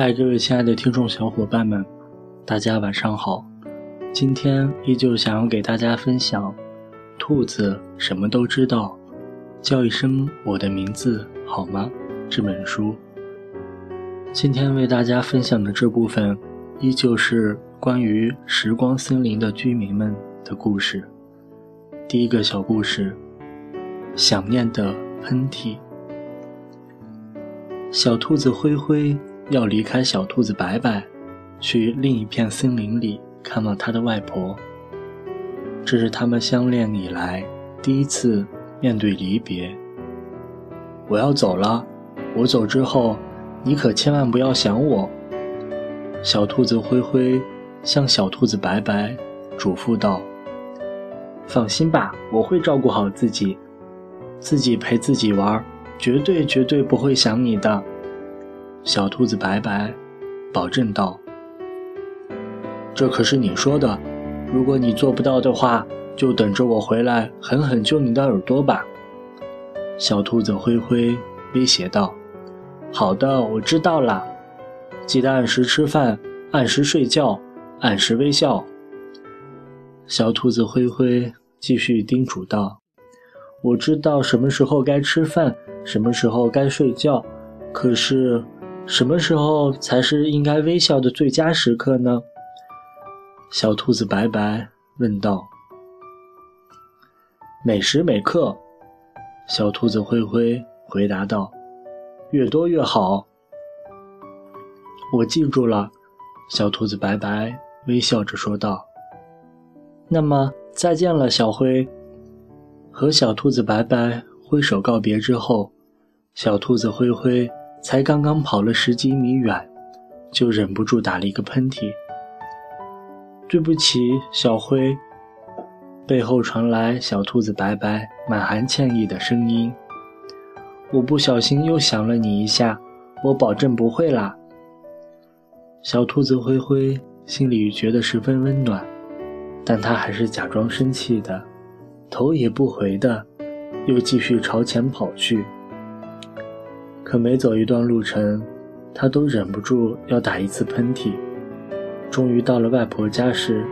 嗨，各位亲爱的听众小伙伴们，大家晚上好。今天依旧想要给大家分享《兔子什么都知道》，叫一声我的名字好吗？这本书。今天为大家分享的这部分，依旧是关于时光森林的居民们的故事。第一个小故事：想念的喷嚏。小兔子灰灰。要离开小兔子白白，去另一片森林里看望他的外婆。这是他们相恋以来第一次面对离别。我要走了，我走之后，你可千万不要想我。小兔子灰灰向小兔子白白嘱咐道：“放心吧，我会照顾好自己，自己陪自己玩，绝对绝对不会想你的。”小兔子白白保证道：“这可是你说的，如果你做不到的话，就等着我回来狠狠揪你的耳朵吧。”小兔子灰灰威胁道：“好的，我知道了，记得按时吃饭，按时睡觉，按时微笑。”小兔子灰灰继续叮嘱道：“我知道什么时候该吃饭，什么时候该睡觉，可是……”什么时候才是应该微笑的最佳时刻呢？小兔子白白问道。每时每刻，小兔子灰灰回答道：“越多越好。”我记住了，小兔子白白微笑着说道。那么再见了，小灰。和小兔子白白挥手告别之后，小兔子灰灰。才刚刚跑了十几米远，就忍不住打了一个喷嚏。对不起，小灰。背后传来小兔子白白满含歉意的声音：“我不小心又想了你一下，我保证不会啦。”小兔子灰灰心里觉得十分温暖，但他还是假装生气的，头也不回的，又继续朝前跑去。可每走一段路程，他都忍不住要打一次喷嚏。终于到了外婆家时，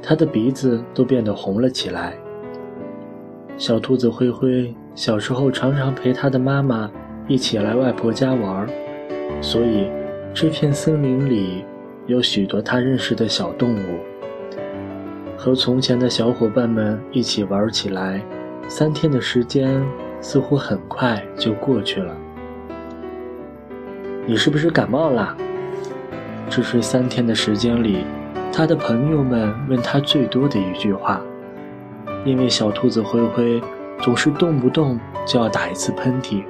他的鼻子都变得红了起来。小兔子灰灰小时候常常陪他的妈妈一起来外婆家玩，所以这片森林里有许多他认识的小动物。和从前的小伙伴们一起玩起来，三天的时间似乎很快就过去了。你是不是感冒了？这是三天的时间里，他的朋友们问他最多的一句话。因为小兔子灰灰总是动不动就要打一次喷嚏。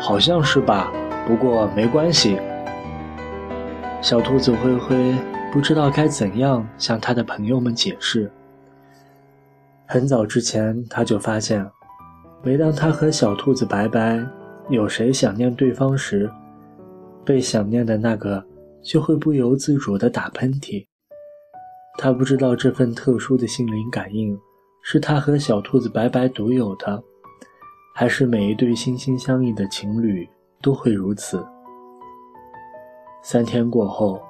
好像是吧，不过没关系。小兔子灰灰不知道该怎样向他的朋友们解释。很早之前，他就发现，每当他和小兔子白白。有谁想念对方时，被想念的那个就会不由自主地打喷嚏。他不知道这份特殊的心灵感应是他和小兔子白白独有的，还是每一对心心相印的情侣都会如此。三天过后，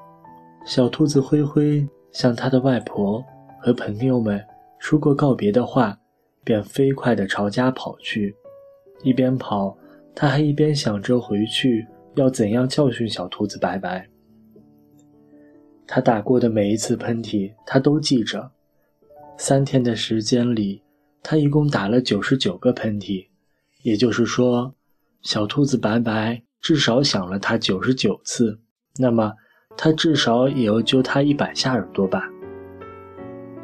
小兔子灰灰向他的外婆和朋友们说过告别的话，便飞快地朝家跑去，一边跑。他还一边想着回去要怎样教训小兔子白白。他打过的每一次喷嚏，他都记着。三天的时间里，他一共打了九十九个喷嚏，也就是说，小兔子白白至少想了他九十九次。那么，他至少也要揪他一百下耳朵吧？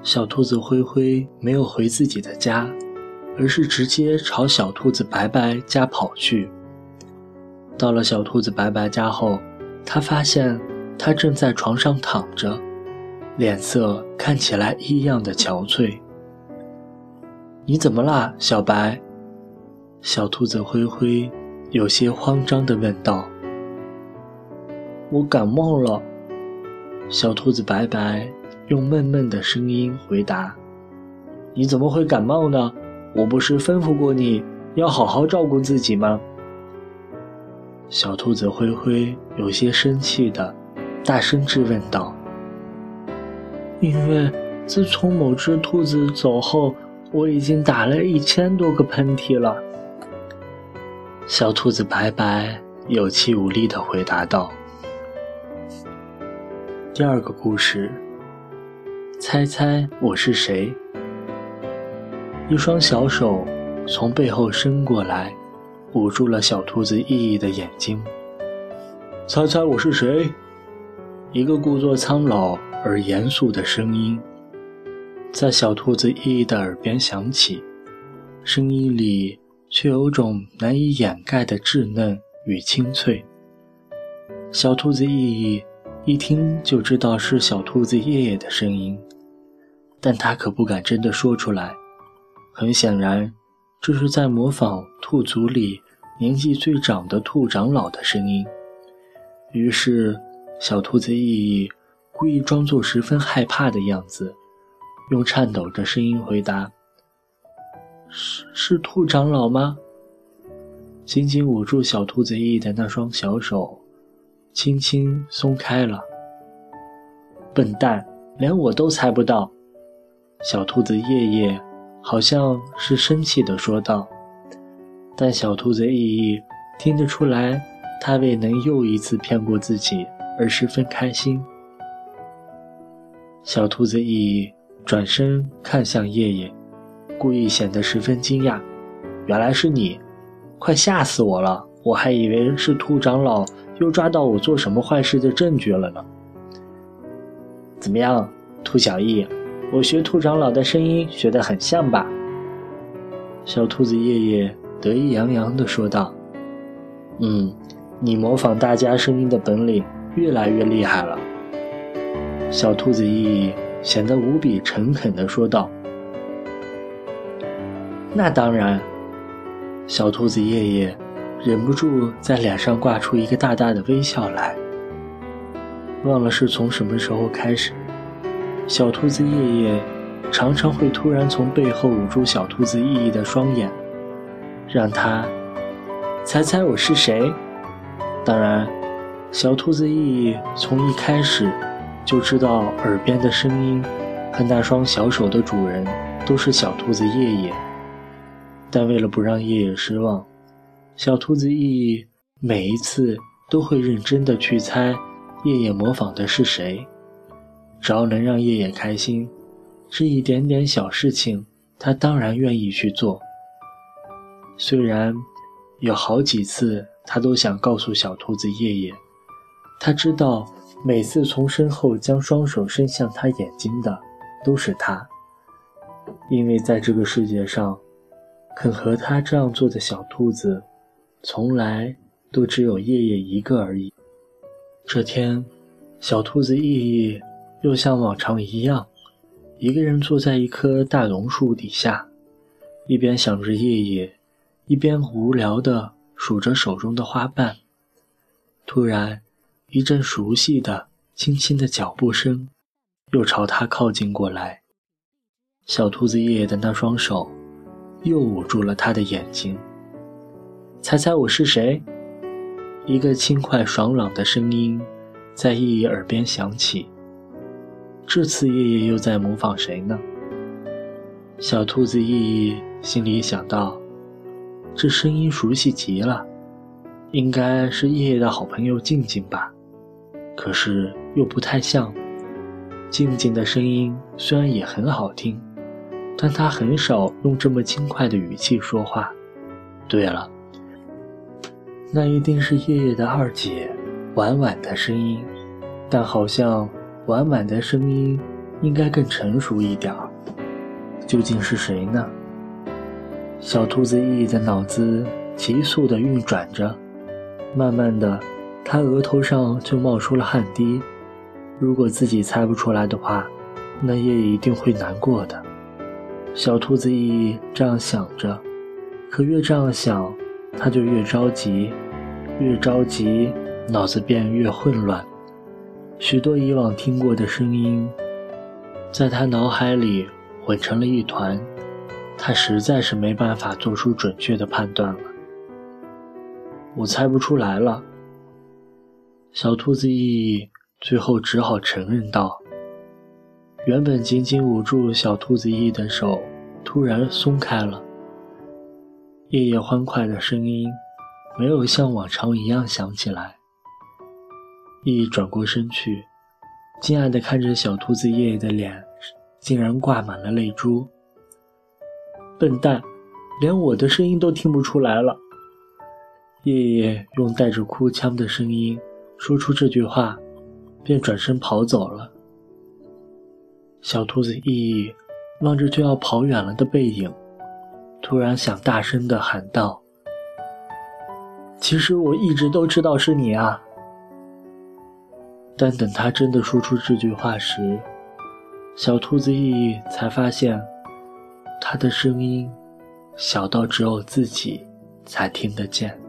小兔子灰灰没有回自己的家。而是直接朝小兔子白白家跑去。到了小兔子白白家后，他发现他正在床上躺着，脸色看起来异样的憔悴。你怎么啦，小白？小兔子灰灰有些慌张地问道。我感冒了。小兔子白白用闷闷的声音回答。你怎么会感冒呢？我不是吩咐过你要好好照顾自己吗？小兔子灰灰有些生气的，大声质问道：“因为自从某只兔子走后，我已经打了一千多个喷嚏了。”小兔子白白有气无力的回答道：“第二个故事，猜猜我是谁？”一双小手从背后伸过来。捂住了小兔子意义的眼睛。猜猜我是谁？一个故作苍老而严肃的声音，在小兔子意义的耳边响起，声音里却有种难以掩盖的稚嫩与清脆。小兔子意义一听就知道是小兔子爷爷的声音，但他可不敢真的说出来。很显然。这是在模仿兔族里年纪最长的兔长老的声音。于是，小兔子意意故意装作十分害怕的样子，用颤抖着声音回答：“是是兔长老吗？”紧紧捂住小兔子意意的那双小手，轻轻松开了。笨蛋，连我都猜不到。小兔子夜夜。好像是生气地说道，但小兔子意义听得出来，他未能又一次骗过自己而十分开心。小兔子意义转身看向叶叶，故意显得十分惊讶：“原来是你，快吓死我了！我还以为是兔长老又抓到我做什么坏事的证据了呢。”怎么样，兔小艺？我学兔长老的声音学得很像吧？小兔子夜夜得意洋洋地说道：“嗯，你模仿大家声音的本领越来越厉害了。”小兔子意意显得无比诚恳地说道：“那当然。”小兔子夜夜忍不住在脸上挂出一个大大的微笑来。忘了是从什么时候开始。小兔子夜夜常常会突然从背后捂住小兔子意义的双眼，让他猜猜我是谁。当然，小兔子意义从一开始就知道耳边的声音和那双小手的主人都是小兔子夜夜。但为了不让夜夜失望，小兔子意义每一次都会认真的去猜夜夜模仿的是谁。只要能让叶叶开心，这一点点小事情，他当然愿意去做。虽然有好几次，他都想告诉小兔子叶叶，他知道每次从身后将双手伸向他眼睛的都是他，因为在这个世界上，肯和他这样做的小兔子，从来都只有叶叶一个而已。这天，小兔子意意。又像往常一样，一个人坐在一棵大榕树底下，一边想着夜夜，一边无聊地数着手中的花瓣。突然，一阵熟悉的、轻轻的脚步声又朝他靠近过来。小兔子夜夜的那双手又捂住了他的眼睛。猜猜我是谁？一个轻快爽朗的声音在夜夜耳边响起。这次夜夜又在模仿谁呢？小兔子意意心里想到，这声音熟悉极了，应该是夜夜的好朋友静静吧。可是又不太像。静静的声音虽然也很好听，但她很少用这么轻快的语气说话。对了，那一定是夜夜的二姐，婉婉的声音，但好像。婉婉的声音应该更成熟一点儿，究竟是谁呢？小兔子意意的脑子急速地运转着，慢慢的，他额头上就冒出了汗滴。如果自己猜不出来的话，那夜一定会难过的。小兔子意意这样想着，可越这样想，他就越着急，越着急，脑子便越混乱。许多以往听过的声音，在他脑海里混成了一团，他实在是没办法做出准确的判断了。我猜不出来了。小兔子意意最后只好承认道：“原本紧紧捂住小兔子意意的手，突然松开了。夜夜欢快的声音没有像往常一样响起来。”意转过身去，惊讶地看着小兔子爷爷的脸，竟然挂满了泪珠。笨蛋，连我的声音都听不出来了。夜夜用带着哭腔的声音。说出这句话，便转身跑走了。小兔子意意望着就要跑远了的背影，突然想大声的喊道：“其实我一直都知道是你啊！”但等他真的说出这句话时，小兔子意义才发现，他的声音小到只有自己才听得见。